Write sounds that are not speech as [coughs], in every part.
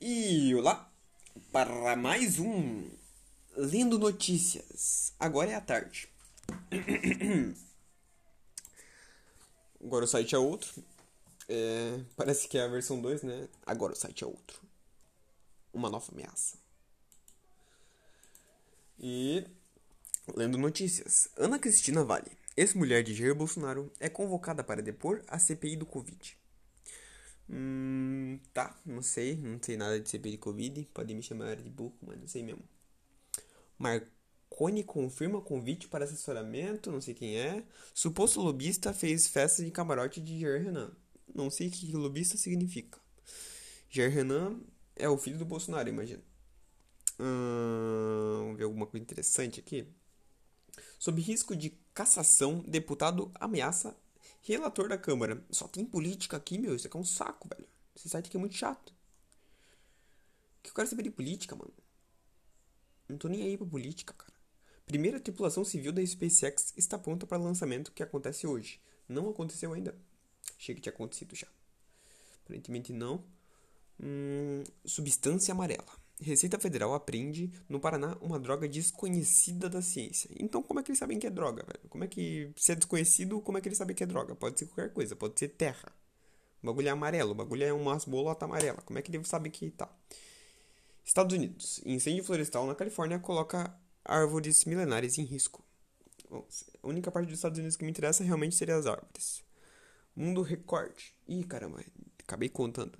E olá para mais um Lendo Notícias. Agora é a tarde. [coughs] Agora o site é outro. É, parece que é a versão 2, né? Agora o site é outro. Uma nova ameaça. E lendo notícias. Ana Cristina Vale, ex-mulher de Jair Bolsonaro, é convocada para depor a CPI do Covid. Hum, tá, não sei, não sei nada de CPI de Covid. Pode me chamar de burro, mas não sei mesmo. Marconi confirma convite para assessoramento, não sei quem é. Suposto lobista fez festa de camarote de Jair Renan. Não sei o que lobista significa. Jair Renan é o filho do Bolsonaro, imagina. Hum, vamos ver alguma coisa interessante aqui. Sob risco de cassação, deputado ameaça relator da Câmara. Só tem política aqui, meu. Isso aqui é um saco, velho. Esse site aqui é muito chato. O que eu quero saber de política, mano? Não tô nem aí pra política, cara. Primeira tripulação civil da SpaceX está pronta para lançamento que acontece hoje. Não aconteceu ainda. Achei que tinha acontecido já. Aparentemente não. Hum, substância amarela. Receita Federal apreende no Paraná uma droga desconhecida da ciência. Então, como é que eles sabem que é droga, velho? Como é que, se é desconhecido, como é que eles sabem que é droga? Pode ser qualquer coisa, pode ser terra. O bagulho é amarelo, o bagulho é umas bolota amarela. Como é que ele sabe que tá? Estados Unidos. Incêndio florestal na Califórnia coloca árvores milenares em risco. Bom, a única parte dos Estados Unidos que me interessa realmente seria as árvores. Mundo Record. Ih, caramba, acabei contando.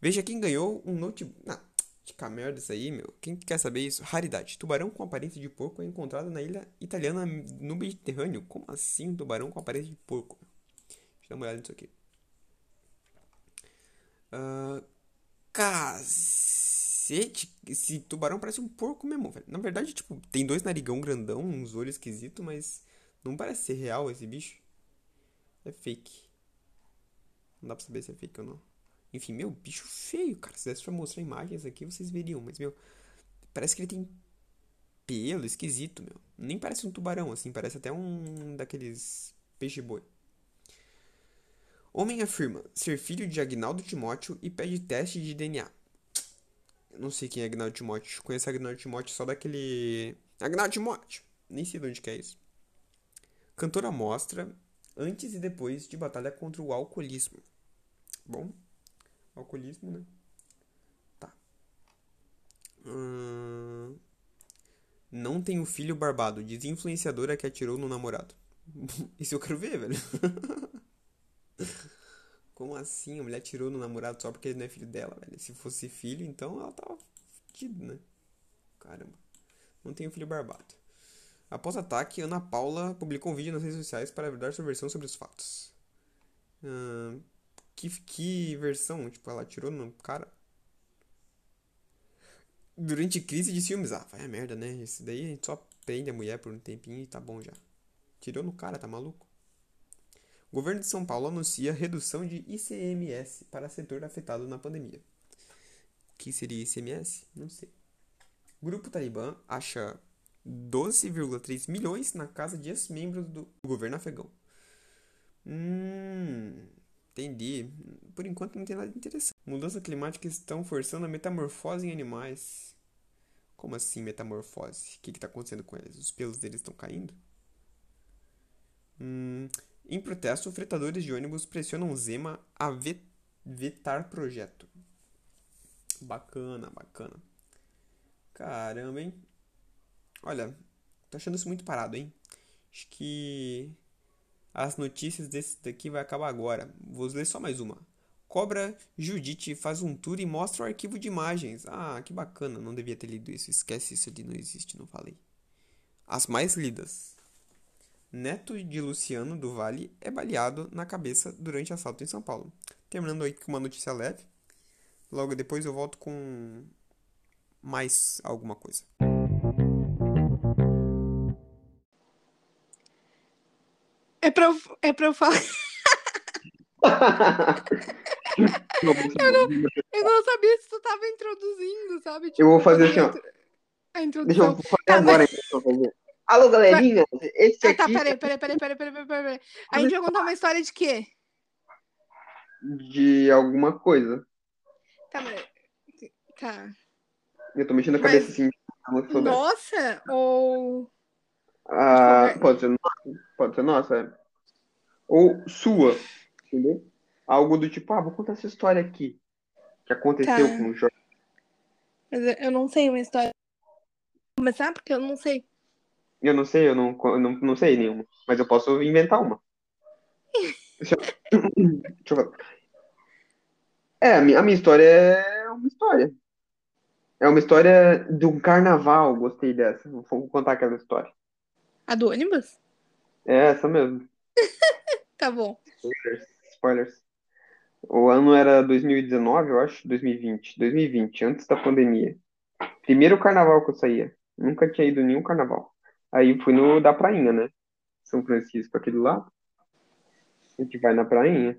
Veja quem ganhou um notebook. Não, que merda isso aí, meu. Quem quer saber isso? Raridade. Tubarão com aparência de porco é encontrado na ilha italiana no Mediterrâneo. Como assim um tubarão com aparência de porco? Deixa eu dar uma olhada nisso aqui. Uh, cacete. Esse tubarão parece um porco mesmo, velho. Na verdade, tipo, tem dois narigão grandão, uns olhos esquisitos, mas não parece ser real esse bicho. É fake. Não dá pra saber se é fake ou não. Enfim, meu, bicho feio, cara. Se desse pra mostrar imagens aqui, vocês veriam. Mas, meu, parece que ele tem pelo esquisito, meu. Nem parece um tubarão, assim. Parece até um daqueles peixe-boi. Homem afirma ser filho de Agnaldo Timóteo e pede teste de DNA. Não sei quem é Agnaldo Timóteo. Conheço Agnaldo Timóteo só daquele... Agnaldo Timóteo! Nem sei de onde que é isso. Cantora mostra antes e depois de batalha contra o alcoolismo. Bom, Alcoolismo, né? Tá. Hum... Não tenho filho barbado. Diz influenciadora que atirou no namorado. [laughs] Isso eu quero ver, velho. [laughs] Como assim? A mulher atirou no namorado só porque ele não é filho dela, velho? Se fosse filho, então ela tava fudida, né? Caramba. Não tenho filho barbado. Após ataque, Ana Paula publicou um vídeo nas redes sociais para dar sua versão sobre os fatos. Hum, que, que versão? Tipo, ela atirou no cara? Durante crise de ciúmes. Ah, vai a merda, né? Isso daí a gente só prende a mulher por um tempinho e tá bom já. Tirou no cara, tá maluco? O governo de São Paulo anuncia redução de ICMS para setor afetado na pandemia. O que seria ICMS? Não sei. O grupo Talibã acha 12,3 milhões na casa de ex-membros do governo afegão. Hum. Entendi. Por enquanto não tem nada interessante. Mudança climática estão forçando a metamorfose em animais. Como assim metamorfose? O que está acontecendo com eles? Os pelos deles estão caindo? Hum, em protesto, fretadores de ônibus pressionam Zema a vetar projeto. Bacana, bacana. Caramba, hein? Olha, tô achando isso muito parado, hein? Acho que as notícias desse daqui vai acabar agora. Vou ler só mais uma. Cobra Judite faz um tour e mostra o arquivo de imagens. Ah, que bacana. Não devia ter lido isso. Esquece isso ali, não existe, não falei. As mais lidas. Neto de Luciano do Vale é baleado na cabeça durante assalto em São Paulo. Terminando aí com uma notícia leve. Logo depois eu volto com mais alguma coisa. É pra, eu, é pra eu falar. eu, não, eu não sabia se tu tava introduzindo, sabe? Tipo, eu vou fazer assim, ó. A introdução. Deixa eu fazer tá, agora, então. Alô, galerinha. Esse ah, tá, peraí, peraí, peraí, peraí, peraí, peraí. A gente vai contar uma história de quê? De alguma coisa. Tá, mas Tá. Eu tô mexendo a Mas- cabeça assim. se soubesse. Nossa, ou. Ah, Tipo, pode ser nossa, pode ser nossa. é. Ou sua, entendeu? Algo do tipo, ah, vou contar essa história aqui. Que aconteceu Tá. com o Jorge. Mas eu- eu não sei uma história. Começar porque eu não sei. Eu não sei, eu não, eu não, não sei nenhuma. Mas eu posso inventar uma. [laughs] Deixa eu, [coughs] deixa eu ver. É, a minha, a minha história é uma história. É uma história de um carnaval, gostei dessa. Vou contar aquela história. A do ônibus? É essa mesmo. [laughs] Tá bom. Spoilers. Spoilers. O ano era 2019, eu acho, 2020. 2020, antes da pandemia. Primeiro carnaval que eu saía. Nunca tinha ido nenhum carnaval. Aí fui no da prainha, né? São Francisco, aquele lá. A gente vai na prainha.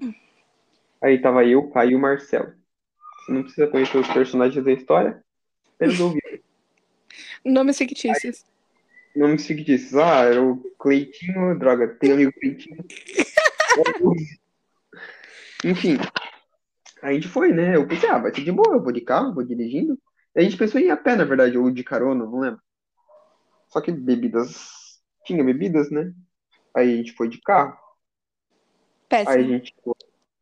Aí tava eu, o Caio e o Marcelo. Você não precisa conhecer os personagens da história. Eles ouviram. [laughs] Nomes fictícios. Nomes fictícios. Ah, era o Cleitinho, droga, tem um amigo Cleitinho. [laughs] Enfim, a gente foi, né? Eu pensei, ah, vai ser de boa, eu vou de carro, vou dirigindo. A gente pensou em ir a pé, na verdade, ou de carona, não lembro. Só que bebidas. Tinha bebidas, né? Aí a gente foi de carro. Aí a Péssimo. gente chegou,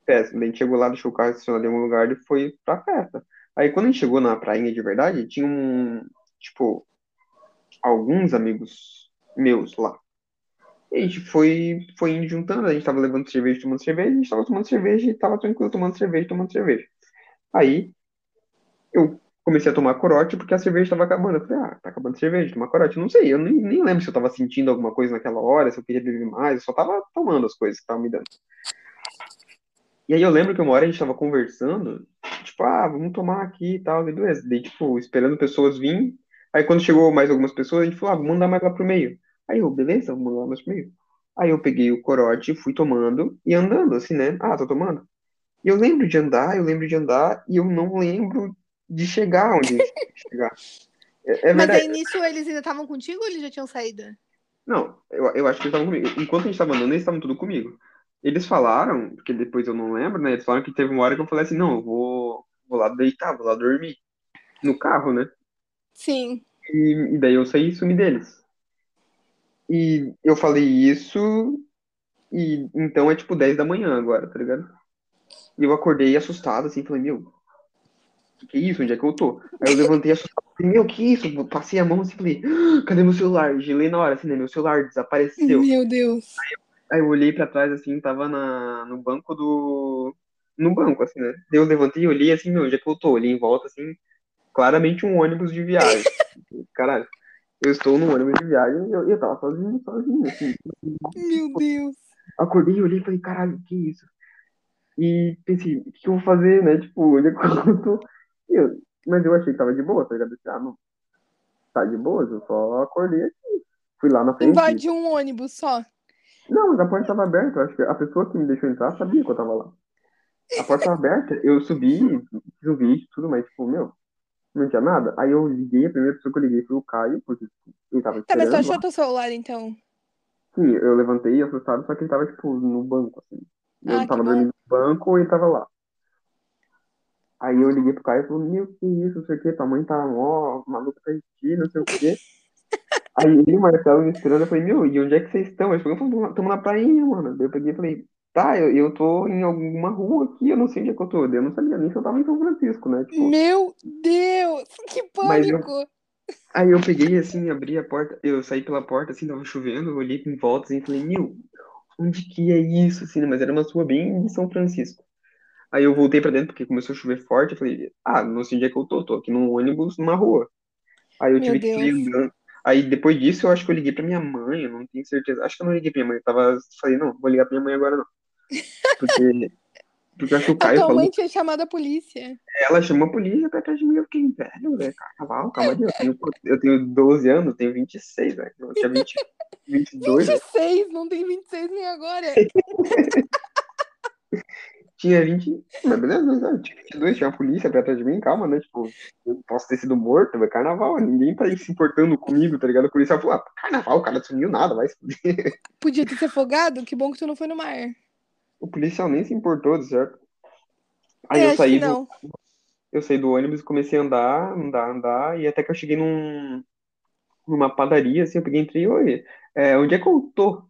péssimo, a gente chegou lá, deixou o carro estacionado em algum lugar e foi pra festa. Aí quando a gente chegou na prainha de verdade, tinha um, tipo, alguns amigos meus lá. E a gente foi, foi indo juntando, a gente tava levando cerveja, tomando cerveja, a gente tava tomando cerveja e tava tranquilo tomando cerveja, tomando cerveja. Aí eu comecei a tomar corote porque a cerveja tava acabando. Eu falei, ah, tá acabando a cerveja, tomar corote. Não sei, eu nem, nem lembro se eu tava sentindo alguma coisa naquela hora, se eu queria beber mais, eu só tava tomando as coisas que estavam me dando. E aí eu lembro que uma hora a gente tava conversando, tipo, ah, vamos tomar aqui e tal, e beleza. Daí, tipo, esperando pessoas virem. Aí quando chegou mais algumas pessoas, a gente falou, ah, vamos mandar mais lá pro meio. Aí eu, beleza, vamos mandar mais pro meio. Aí eu peguei o corote, fui tomando e andando, assim, né? Ah, tô tomando. E eu lembro de andar, eu lembro de andar, e eu não lembro de chegar onde [laughs] chegar. É, é Mas aí nisso eles ainda estavam contigo ou eles já tinham saído? Não, eu, eu acho que eles estavam comigo. Enquanto a gente tava andando, eles estavam tudo comigo. Eles falaram, porque depois eu não lembro, né? Eles falaram que teve uma hora que eu falei assim, não, eu vou, vou lá deitar, vou lá dormir. No carro, né? Sim. E, e daí eu saí e sumi deles. E eu falei isso, e então é tipo 10 da manhã agora, tá ligado? E eu acordei assustado, assim, falei, meu, que que é isso? Onde é que eu tô? Aí eu levantei assustado, falei, meu, que isso? Eu Passei a mão assim, falei, "Ah, cadê meu celular? Gelei na hora, assim, né? Meu celular desapareceu. Meu Deus. Aí eu olhei pra trás, assim, tava na, no banco do... No banco, assim, né? Daí eu levantei e olhei, assim, meu, onde é que eu tô? Olhei em volta, assim, claramente um ônibus de viagem. Caralho, eu estou num ônibus de viagem e eu, eu tava sozinho, sozinho, assim. Meu Deus. Acordei olhei e falei, caralho, que isso? E pensei, o que eu vou fazer, né? Tipo, é que eu mas eu achei que tava de boa, tá ligado? Ah, não, tá de boa, eu só acordei aqui. Fui lá na frente. Invadiu um ônibus só. Não, mas a porta estava aberta. Acho que a pessoa que me deixou entrar sabia que eu tava lá. A porta estava aberta, eu subi, fiz um vídeo e tudo, mas, tipo, meu, não tinha nada. Aí eu liguei, a primeira pessoa que eu liguei foi o Caio, porque tipo, ele tava Tá, mas tu achou lá. teu celular então? Sim, eu levantei assustado, só que ele tava, tipo, no banco, assim. Eu Ah, que tava dormindo no banco e ele tava lá. Aí eu liguei pro Caio e falei, meu, que isso, não sei o que, tua mãe tá mó maluca pra ti, não sei o quê. [laughs] Aí ele e o Marcelo me esperando, eu falei, meu, e onde é que vocês estão? Eles falaram, tamo na prainha, mano. Daí eu peguei e falei, tá, eu, eu tô em alguma rua aqui, eu não sei onde é que eu tô. Eu não sabia nem se eu tava em São Francisco, né? Tipo, Meu Deus, que Mas eu- pânico. aí eu peguei assim, abri a porta, eu saí pela porta, assim, tava chovendo, eu olhei em volta assim, e falei, meu, onde que é isso, assim, né? Mas era uma rua bem de São Francisco. Aí eu voltei pra dentro, porque começou a chover forte, eu falei, ah, não sei onde é que eu tô, tô aqui num ônibus, numa rua. Aí eu Meu tive que sair Deus. andando. Aí depois disso eu acho que eu liguei pra minha mãe, eu não tenho certeza. Acho que eu não liguei pra minha mãe, eu tava, falei, não, vou ligar pra minha mãe agora não. Porque, porque acho que o A Caio tua falou, mãe tinha chamado a polícia. ela chamou a polícia pra atrás de mim, eu fiquei, velho, velho, carnaval, calma eu tenho, eu tenho 12 anos, tenho 26, velho, eu tinha 20, 22, velho. 26, não tem 26 nem agora. [laughs] tinha 20, mas beleza, mas, ah, tinha 22, tinha uma polícia pra trás de mim, calma, né, tipo, eu posso ter sido morto, é carnaval, ninguém tá aí se importando comigo, tá ligado? O policial falou, ah, carnaval, o cara sumiu nada, vai se. Podia ter se afogado, que bom que tu não foi no mar. O policial nem se importou, certo? Aí É, eu saí do, eu saí do ônibus e comecei a andar, andar, andar, e até que eu cheguei num, numa padaria, assim, eu peguei e entrei, oi, é, onde é que eu tô?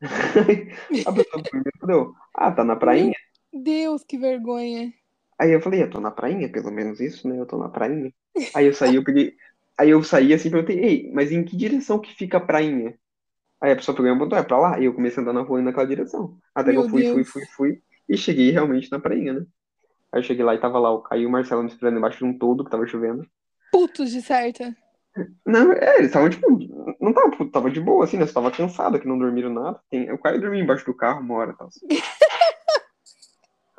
[laughs] A pessoa perguntou, ah, tá na prainha? Deus, que vergonha. Aí eu falei, eu tô na prainha, pelo menos isso, né? Eu tô na prainha. Aí eu saí, eu peguei. Aí eu saí assim perguntei, ei, mas em que direção que fica a prainha? Aí a pessoa pegou e me botou, é pra lá? E eu comecei a andar na rua naquela direção. Até que Meu eu fui, fui, Deus. fui, fui, e cheguei realmente na prainha, né? Aí eu cheguei lá e tava lá o Caio e o Marcelo me esperando embaixo de um todo que tava chovendo. Putos de certa. Não, é, eles estavam, tipo, não tava, puto, tava de boa, assim, né? Só tava cansado, que não dormiram nada. Tem, o Caio dormiu embaixo do carro uma hora tal. [laughs]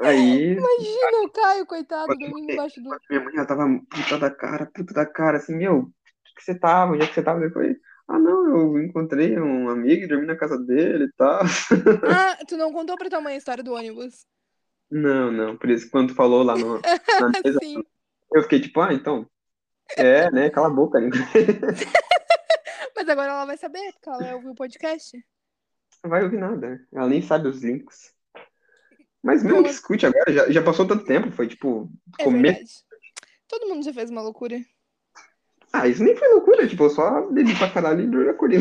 Aí, Imagina o Caio, coitado, dormindo embaixo do. minha mãe, ela tava puta da cara, puta da cara, assim, meu, onde que você tava? Onde é que você tava? Depois, ah, não, eu encontrei um amigo e dormi na casa dele e tal. Ah, [laughs] tu não contou pra tua mãe a história do ônibus? Não, não, por isso quando tu falou lá no, na [laughs] mesa, Sim. eu fiquei tipo, ah, então, é, né, cala a boca, né? [laughs] Mas agora ela vai saber, porque ela vai ouvir o podcast. Não vai ouvir nada? Ela nem sabe os links. Mas mesmo que escute agora, já, já passou tanto tempo, foi tipo, É começo. verdade. Todo mundo já fez uma loucura. Ah, isso nem foi loucura, tipo, eu só bebi pra caralho e dormi acordei.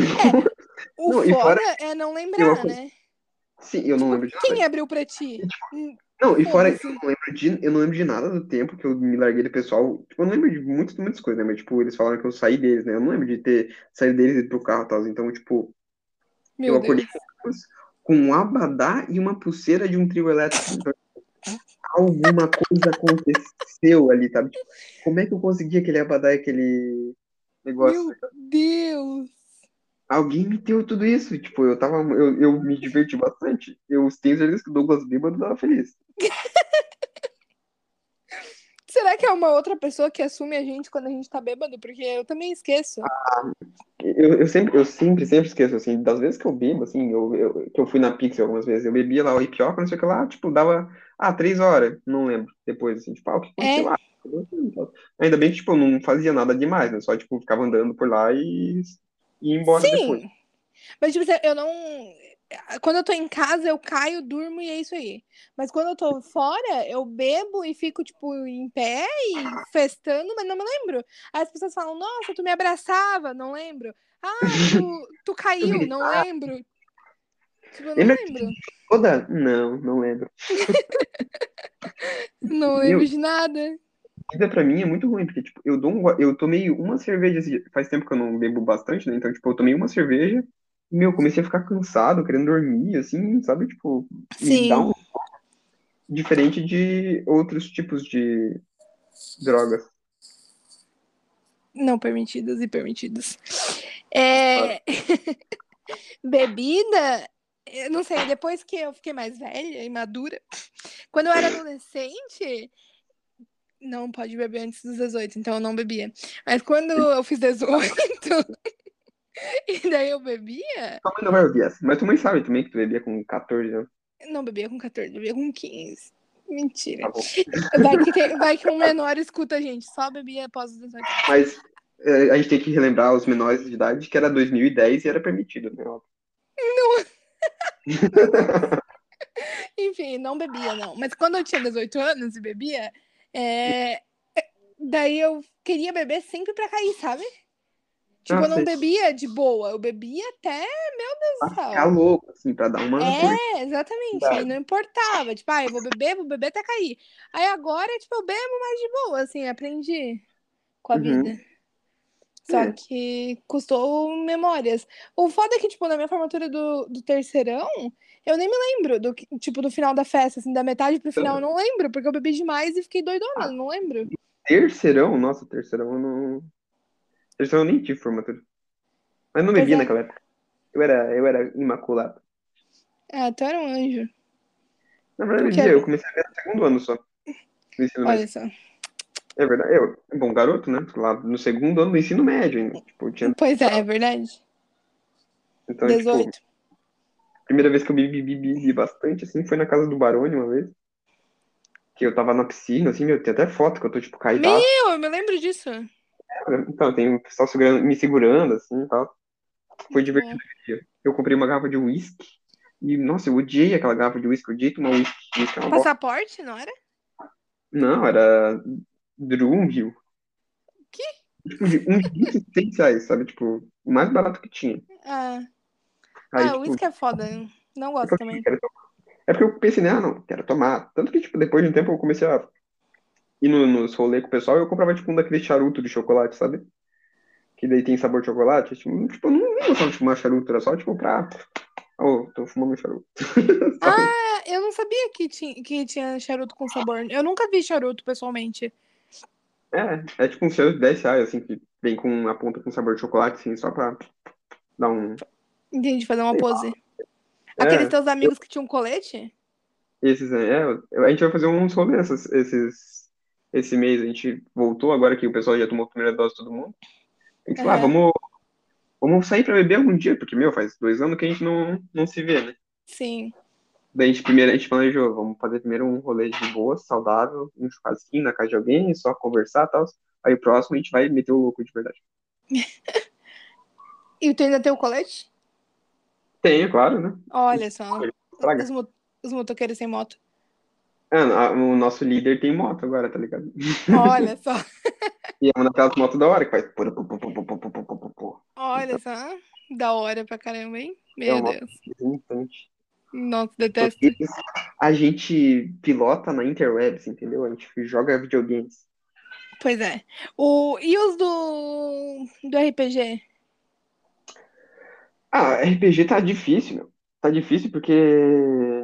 O [laughs] Não, e fora- é não eu lembrar, acor- né? Sim, eu não lembro de nada. Quem abriu pra ti? Hum, Não, e fora eu não lembro de, eu não lembro de nada do tempo que eu me larguei do pessoal. Tipo, eu não lembro de muitas, muitas coisas, né? Mas, tipo, eles falaram que eu saí deles, né? Eu não lembro de ter saído deles e ido pro carro e tal. Então, tipo, Meu eu acordei Deus. com um abadá e uma pulseira de um trio elétrico. [laughs] Alguma coisa aconteceu ali, sabe? Tipo, como é que eu consegui aquele abadá aquele negócio? Meu Deus. Alguém me deu tudo isso. Tipo, eu tava. Eu, eu me diverti bastante. Eu tenho certeza que o Douglas Bêbado tava feliz. [laughs] Será que é uma outra pessoa que assume a gente quando a gente tá bêbado? Porque eu também esqueço. Eu, eu sempre, eu sempre, sempre esqueço, assim, das vezes que eu bebo, assim, eu, eu- que eu fui na Pixel algumas vezes, eu bebia lá o Ipioca, não sei o que lá, tipo, dava, ah, três horas, não lembro, depois, assim, tipo, ah, o que aconteceu É. lá? Ainda bem que, tipo, eu não fazia nada demais, né, só, tipo, ficava andando por lá e e ia embora depois. Sim. Mas, tipo, assim, eu não. Quando eu tô em casa, eu caio, durmo e é isso aí. Mas quando eu tô fora, eu bebo e fico, tipo, em pé e festando, mas não me lembro. Aí as pessoas falam, nossa, tu me abraçava, não lembro. Ah, tu, tu [laughs] caiu, não lembro. Tipo, eu não Lembra lembro. Toda? Não, não lembro. [laughs] Não lembro de nada. Vida pra mim é muito ruim, porque, tipo, eu dou um, eu tomei uma cerveja, faz tempo que eu não bebo bastante, né, então, tipo, eu tomei uma cerveja e, meu, comecei a ficar cansado, querendo dormir, assim, sabe, tipo, me dá Sim. um diferente de outros tipos de drogas. Não permitidas e permitidas. É... [laughs] Bebida, eu não sei, depois que eu fiquei mais velha e madura, [laughs] quando eu era adolescente, não pode beber antes dos 18, então eu não bebia. Mas quando eu fiz 18, [laughs] e daí eu bebia, Tua mãe não vai ouvir essa, mas tua mãe sabe também que tu bebia com 14 anos. não bebia com 14, bebia com 15. Mentira. Tá. [laughs] Vai que, tem- vai que um menor escuta a gente, só bebia após os 18. Mas é, a gente tem que relembrar os menores de idade que era 2010 e era permitido, né? óbvio. [laughs] Enfim, não bebia, não. Mas quando eu tinha 18 anos e bebia, é, daí eu queria beber sempre pra cair, sabe? Tipo, eu não bebia de boa, eu bebia até, meu Deus do Ficar céu. louco, assim, pra dar uma. É, exatamente. Aí não importava. Tipo, ah, eu vou beber, vou beber até cair. Aí agora, tipo, eu bebo mais de boa, assim, aprendi com a Uhum. vida. Só É. que custou memórias. O foda é que, tipo, na minha formatura do, do terceirão, eu nem me lembro do tipo, do final da festa, assim, da metade pro final, eu não lembro, porque eu bebi demais e fiquei doidona, Ah. não lembro. Terceirão? Nossa, terceirão eu não. Terceirão eu nem tive formatura. Mas não bebia é. naquela época. Eu era, eu era imaculado. Ah, tu era um anjo. Na verdade, eu eu comecei a ver no segundo ano só. Olha só. É verdade. Eu, bom, garoto, né? Lá no segundo ano do ensino médio ainda. Tipo, tinha. Pois é, é verdade. Então, tipo, 18. a primeira vez que eu bebi, bebi, bebi bastante, assim, foi na casa do Barone uma vez. Que eu tava na piscina, assim, meu, tem até foto que eu tô, tipo, caidaço. Meu, eu me lembro disso. Então, tem o pessoal segurando, me segurando, assim, e tal. Foi Muito divertido dia. Eu comprei uma garrafa de uísque. E, nossa, eu odiei aquela garrafa de uísque. Eu odiei tomar uísque. É. Passaporte, não era? Não, era Durou um rio. Que? Tipo, de uns 26 reais, sabe? Tipo, o mais barato que tinha. Ah, Aí, ah tipo, uísque é foda. Não gosto também. É porque eu pensei, né, ah, não, quero tomar. Tanto que, tipo, depois de um tempo eu comecei a ir no, nos rolês com o pessoal e eu comprava, tipo, um daqueles charuto de chocolate, sabe? Que daí tem sabor de chocolate. Tipo, tipo eu não, gostava de fumar charuto, era só, tipo, pra... Oh, tô fumando um charuto. [laughs] Ah, eu não sabia que tinha, que tinha charuto com sabor. Eu nunca vi charuto pessoalmente. É, é tipo uns seus 10 reais, assim, que vem com uma ponta com sabor de chocolate, assim, só pra dar um... Entendi, fazer uma pose. É, Aqueles teus amigos que tinham colete? Esses, é, eu- a gente vai fazer uns rolês esses, esses, esse mês. A gente voltou agora que o pessoal já tomou a primeira dose todo mundo. A gente falou, ah, Aham. vamos, vamos sair pra beber algum dia, porque, meu, faz dois anos que a gente não, não se vê, né? Sim. Daí a gente primeiro a gente planejou, vamos fazer primeiro um rolê de boa, saudável, um churrasquinho na casa de alguém, só conversar e tal. Aí o próximo a gente vai meter o louco de verdade. e tu ainda tem o colete? Tenho, claro, né? Olha só. Os, mo os motoqueiros sem moto. Ah, o nosso líder tem moto agora, tá ligado? Olha só. e é uma daquelas motos da hora que faz. Olha só. Da hora pra caramba, hein? Meu é Deus. Moto nossa, detesto. Porque a gente pilota na interwebs, entendeu? A gente joga videogames. Pois é. O... E os do... do RPG? Ah, RPG tá difícil, meu. Tá difícil porque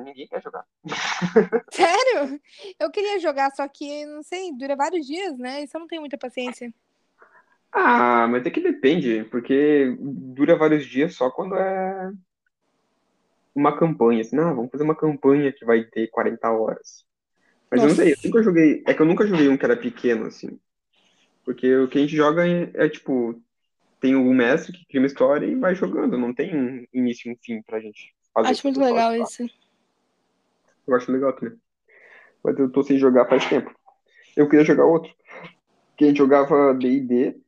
ninguém quer jogar. [laughs] Sério? Eu queria jogar, só que, não sei, dura vários dias, né? Isso eu não tenho muita paciência. Ah, mas é que depende, porque dura vários dias só quando é uma campanha. Assim, não, vamos fazer uma campanha que vai ter 40 horas. Mas eu não sei, eu Nossa. nunca joguei. É que eu nunca joguei um que era pequeno, assim. Porque o que a gente joga é, é, tipo, tem um mestre que cria uma história e vai jogando. Não tem um início e um fim pra gente fazer. Acho muito o legal jogar. isso. Eu acho legal também. Mas eu tô sem jogar faz tempo. Eu queria jogar outro. Que a gente jogava D&D.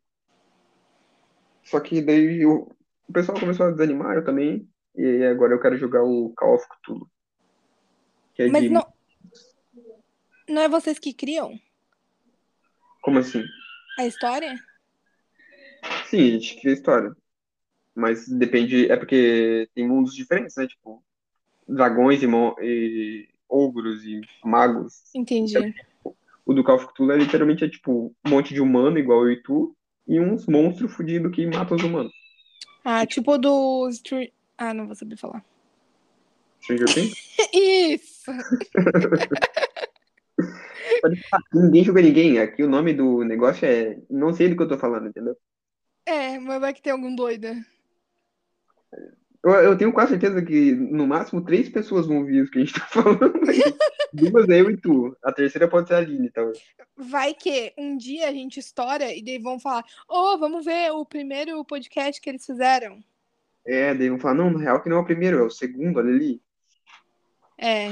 Só que daí o, o pessoal começou a desanimar, eu também. E agora eu quero jogar o Call of Cthulhu. É Mas de... não... Não é vocês que criam Como assim? a história? Sim, a gente cria história. Mas depende... É porque tem mundos diferentes, né? Tipo, dragões e, mon... e ogros e magos. Entendi. O do Call of Cthulhu é literalmente é, tipo um monte de humano igual eu e tu. E uns monstros fudidos que matam os humanos. Ah, tipo do... Str- Ah, não vou saber falar. Stranger Things? [laughs] Isso! [laughs] Pode falar, Ninguém joga ninguém. Aqui o nome do negócio é. Não sei do que eu tô falando, entendeu? É, mas vai que tem algum doido. Eu, eu tenho quase certeza que no máximo três pessoas vão ouvir isso que a gente tá falando. [laughs] Duas é eu e tu. A terceira pode ser a Aline, então. Vai que um dia a gente estoura e daí vão falar: Ô, vamos ver o primeiro podcast que eles fizeram. É, daí vão falar, não, na real que não é o primeiro, é o segundo, olha ali. É.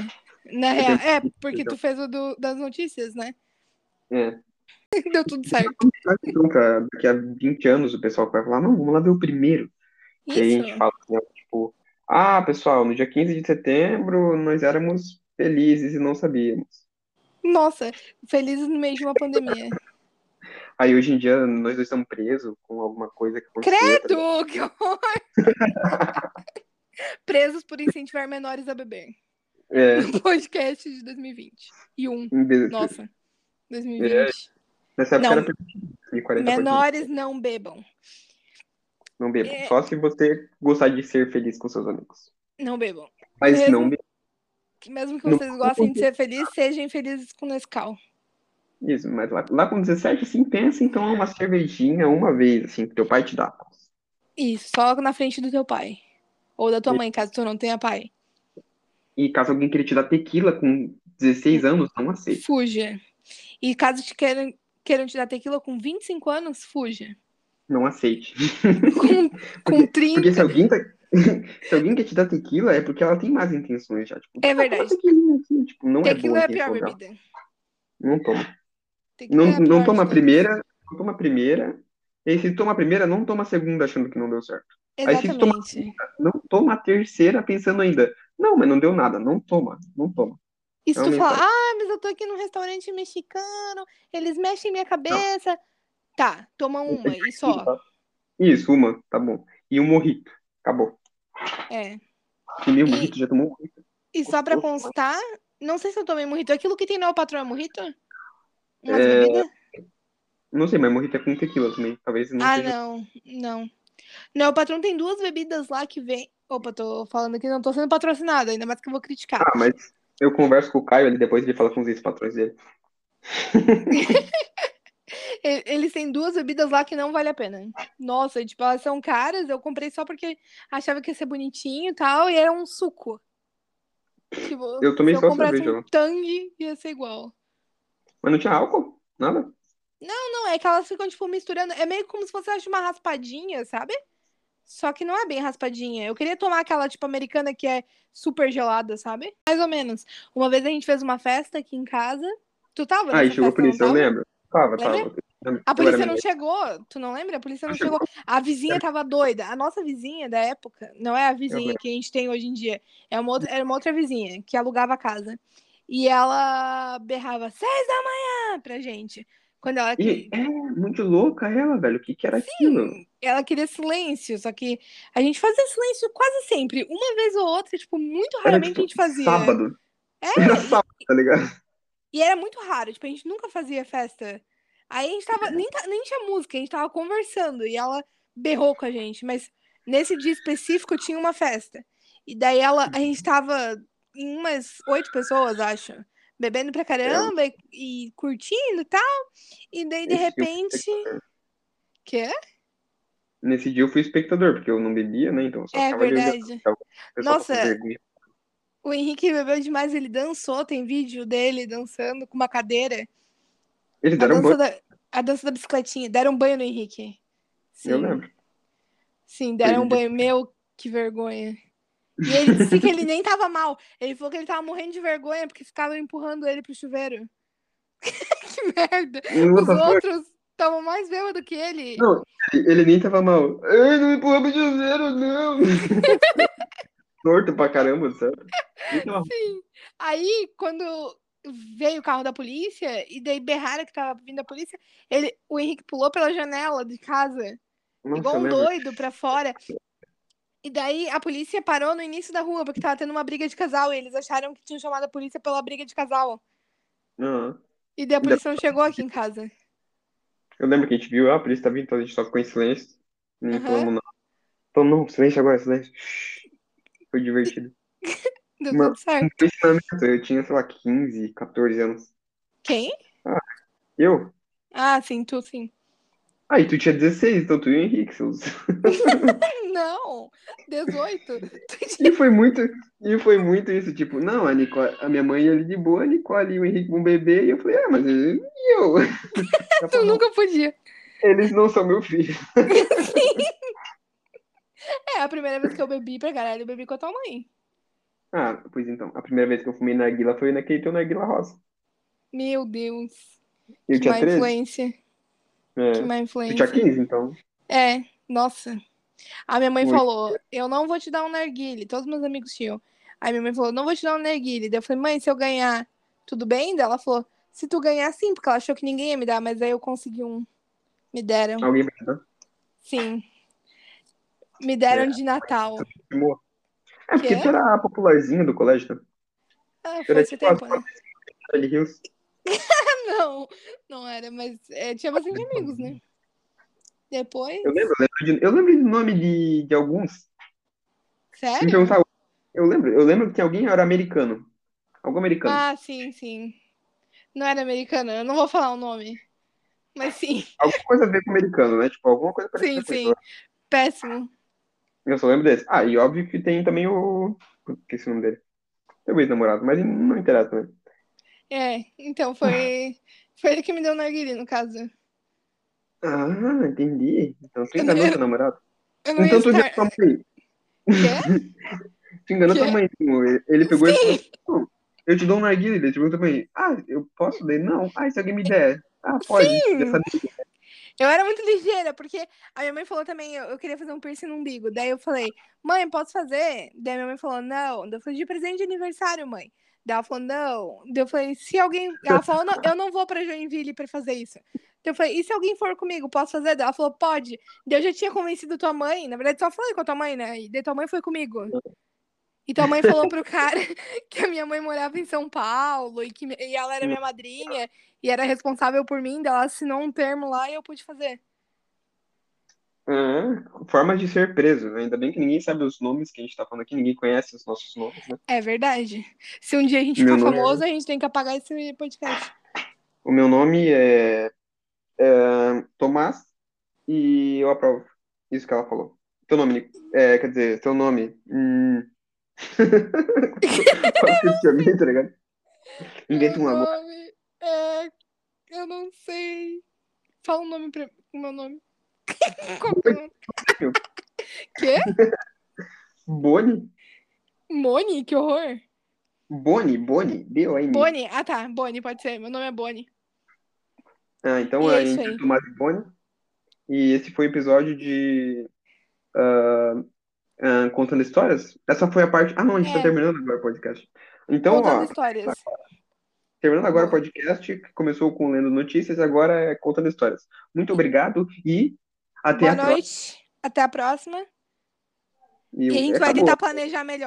Na real, é, porque tu fez o do- das notícias, né? É. [laughs] Deu tudo certo. Pra daqui a 20 anos o pessoal vai falar, não, vamos lá ver o primeiro. E aí a gente Isso. fala ó, tipo, ah, pessoal, no dia 15 de setembro nós éramos felizes e não sabíamos. Nossa, felizes no meio de uma pandemia. Aí hoje em dia nós dois estamos presos com alguma coisa que aconteceu. tá ligado? Credo, [laughs] que horror! Presos por incentivar menores a beber. É, [laughs] No podcast de 2020. E um. Nossa, 2020. nessa época Não. era permitido. 40 Menores não bebam. Não beba. É. Só se você gostar de ser feliz com seus amigos. Não bebam. Mas Mesmo- não beba. Que mesmo que Não. vocês gostem de ser felizes, sejam felizes com Nescau. Isso, mas lá, lá com 17, assim, pensa tomar uma cervejinha uma vez, assim, que teu pai te dá. Isso, só na frente do teu pai. Ou da tua mãe, caso tu não tenha pai. E caso alguém queira te dar tequila com 16 anos, não aceite. Fuja. E caso te queiram, queiram te dar tequila com 25 anos, fuja. Não aceite. [laughs] Com, com 30. Porque se alguém tá... [laughs] se alguém quer te dar tequila, é porque ela tem más intenções já. Tipo, É "Ah, toma verdade. tequilinha aqui", Tipo, não é Tequila boa é a pior bebida. Não toma. Não, é a não toma a todas. primeira, não toma a primeira. E se toma a primeira, não toma a segunda achando que não deu certo. Aí, se toma- Exatamente. Não toma a terceira pensando ainda. Não, mas não deu nada. Não toma, não toma. E se É tu falar, mensagem. ah, mas eu tô aqui num restaurante mexicano, eles mexem minha cabeça. Tá, toma uma e só. Isso, uma, tá bom. E um morrito. Acabou. É. E meu morrito já tomou um morrito. E só pra constar, não sei se eu tomei morrito. Aquilo que tem no El Patrão é morrito? Umas É, bebidas? Não sei, mas morrito é com tequila também. Talvez não Ah, seja. não, não. Não, o patrão tem duas bebidas lá que vem. Opa, tô falando aqui, não tô sendo patrocinada, ainda mais que eu vou criticar. Ah, mas eu converso com o Caio, ele depois ele fala com os ex-patrões dele. [laughs] Eles têm duas bebidas lá que não vale a pena. Nossa, tipo, elas são caras, eu comprei só porque achava que ia ser bonitinho e tal, e era um suco. Tipo, Eu tomei se eu só comprasse cerveja um tangue, ia ser igual. Mas não tinha álcool? Nada? Não, é que elas ficam, tipo, misturando. É meio como se fosse uma raspadinha, sabe? Só que não é bem raspadinha. Eu queria tomar aquela, tipo, americana que é super gelada, sabe? Mais ou menos. Uma vez a gente fez uma festa aqui em casa. Tu tava Ah, e nessa chegou a não polícia, eu lembro. Tava, Lembra? tava. A polícia não chegou, tu não lembra? A polícia não Não chegou. A vizinha tava doida. A nossa vizinha da época, não é a vizinha que a gente tem hoje em dia, é uma outra, era uma outra vizinha que alugava a casa. E ela berrava seis da manhã pra gente. Quando ela, E é muito louca ela, velho. O que que era aquilo? ela queria silêncio, só que a gente fazia silêncio quase sempre. Uma vez ou outra, tipo, muito raramente tipo a gente fazia. sábado. É, Era sábado, tá ligado? E era muito raro, tipo, a gente nunca fazia festa. Aí a gente tava, nem, nem tinha música, a gente tava conversando e ela berrou com a gente, mas nesse dia específico tinha uma festa. E daí ela, a gente tava em umas oito pessoas, acho, bebendo pra caramba e, e curtindo e tal. E daí, de Esse repente. Quê? Nesse dia eu fui espectador, porque eu não bebia, né? Então só É verdade. Nossa. O Henrique bebeu demais, ele dançou, tem vídeo dele dançando com uma cadeira. Eles A deram dança banho, da, a dança da bicicletinha. Deram um banho no Henrique. Sim, eu lembro. sim, deram um banho. Meu, que vergonha. E ele disse que ele [laughs] nem tava mal. Ele falou que ele tava morrendo de vergonha porque ficavam empurrando ele pro chuveiro. [laughs] que merda. Os outros estavam mais bêbados que ele. Não, ele, ele nem tava mal. Ai, não me empurra pro chuveiro, não! [laughs] Torto pra caramba, sabe? Nem tava- Aí, quando veio o carro da polícia, e daí berraram que tava vindo a polícia, ele, o Henrique pulou pela janela de casa. Nossa, igual um doido pra fora. E daí a polícia parou no início da rua, porque tava tendo uma briga de casal. E eles acharam que tinham chamado a polícia pela briga de casal. Aham. E daí a polícia não chegou aqui em casa. Eu lembro que a gente viu, ah, a polícia tá vindo, então a gente só ficou em silêncio. Não Aham. falamos nada. Então, não, silêncio agora, silêncio. [laughs] Foi divertido. Deu Uma- tudo certo. Eu tinha, sei lá, 15, 14 anos. Quem? Eu? Ah, sim, tu sim. Ah, e tu tinha 16, então tu e o Henrique, seus... [laughs] Não, 18. [laughs] E foi muito, e foi muito isso, tipo, não, a Nicole, a minha mãe ali de boa, a Nicole e o Henrique vão beber, e eu falei, ah, mas e eu? [laughs] Tu falou, nunca podia. Eles não são meu filho. É, a primeira vez que eu bebi pra caralho, eu bebi com a tua mãe. Ah, pois então, a primeira vez que eu fumei narguila foi naquele teu narguila rosa. Meu Deus. Eu que tinha má 13. influência. É. Que má influência. 15, então. É, nossa. A minha mãe Muito. falou: Eu não vou te dar um narguile. Todos meus amigos tinham. Aí minha mãe falou: Não vou te dar um narguile. Daí eu falei: Mãe, se eu ganhar, tudo bem? Daí ela falou: Se tu ganhar, sim, porque ela achou que ninguém ia me dar, mas aí eu consegui um. Me deram. Alguém vai dar? Sim. Me deram É. de Natal. É, porque tu era a popularzinha do colégio, né? Ah, foi esse tipo tempo, né? [laughs] Não, não era, mas é, tinha bastante amigos, né? Depois. Eu lembro, eu lembro, de, eu lembro do nome de, de alguns. Sério? perguntar, eu lembro, eu lembro que alguém era americano. Algum americano. Ah, sim, sim. Não era americana, eu não vou falar o nome. Mas sim, Alguma coisa a ver com americano, né? Tipo, alguma coisa sim, parecida com sim. isso. Péssimo. Eu só lembro desse. Ah, e óbvio que tem também o. Esqueci o nome dele. Teu ex-namorado, mas não interessa, né? É, então foi. [laughs] Foi ele que me deu narguilé, no caso. Ah, entendi. Então tu Eu enganou teu namorado. Eu não Então tu já estar... tua mãe. Quê? [laughs] Tu enganou Quê? tua mãe. tipo, Ele pegou e falou: "Não, Eu te dou um narguilé. Ele perguntou pra mim: Ah, eu posso? Daí, não. Ah, se alguém me der. Ah, pode. Sim. Eu era muito ligeira, porque a minha mãe falou também, eu, eu queria fazer um piercing no umbigo. Daí eu falei, mãe, posso fazer? Daí minha mãe falou, não. Daí eu falei, de presente de aniversário, mãe. Daí ela falou, não. Daí eu falei, se alguém. [laughs] Ela falou, não, eu não vou pra Joinville pra fazer isso. Daí eu falei, e se alguém for comigo, posso fazer? Daí ela falou, pode. Daí eu já tinha convencido tua mãe, na verdade, só falei com a tua mãe, né? E daí tua mãe foi comigo. E tua mãe falou pro cara [laughs] que a minha mãe morava em São Paulo e que e ela era minha madrinha e era responsável por mim, daí ela assinou um termo lá e eu pude fazer. Ah, forma de ser preso. né? Ainda bem que ninguém sabe os nomes que a gente tá falando aqui, ninguém conhece os nossos nomes, né? É verdade. Se um dia a gente Meu ficar é- famoso, a gente tem que apagar esse podcast. O meu nome é, é Tomás e eu aprovo. Isso que ela falou. Teu nome. É, quer dizer, teu nome. Hum... [laughs] Quase tá ligado? Inventa um nome é. Eu não sei. Fala um nome pra o meu nome. [laughs] Quê? Boni? Moni? Que horror. Boni? Boni? B-O-N. Boni. Ah, tá. Boni, pode ser. Meu nome é Boni. Ah, então E é a isso gente é aí. Tomás e Boni. E esse foi o episódio de ah, ah, Contando Histórias. Essa foi a parte. Ah, não, a gente tá É. terminando agora o podcast. Então, Contando ó, histórias. terminando agora o podcast, que começou com Lendo Notícias, agora é Contando Histórias. Muito obrigado e até Boa a próxima. noite. Até a próxima. E E a gente vai tentar planejar melhor.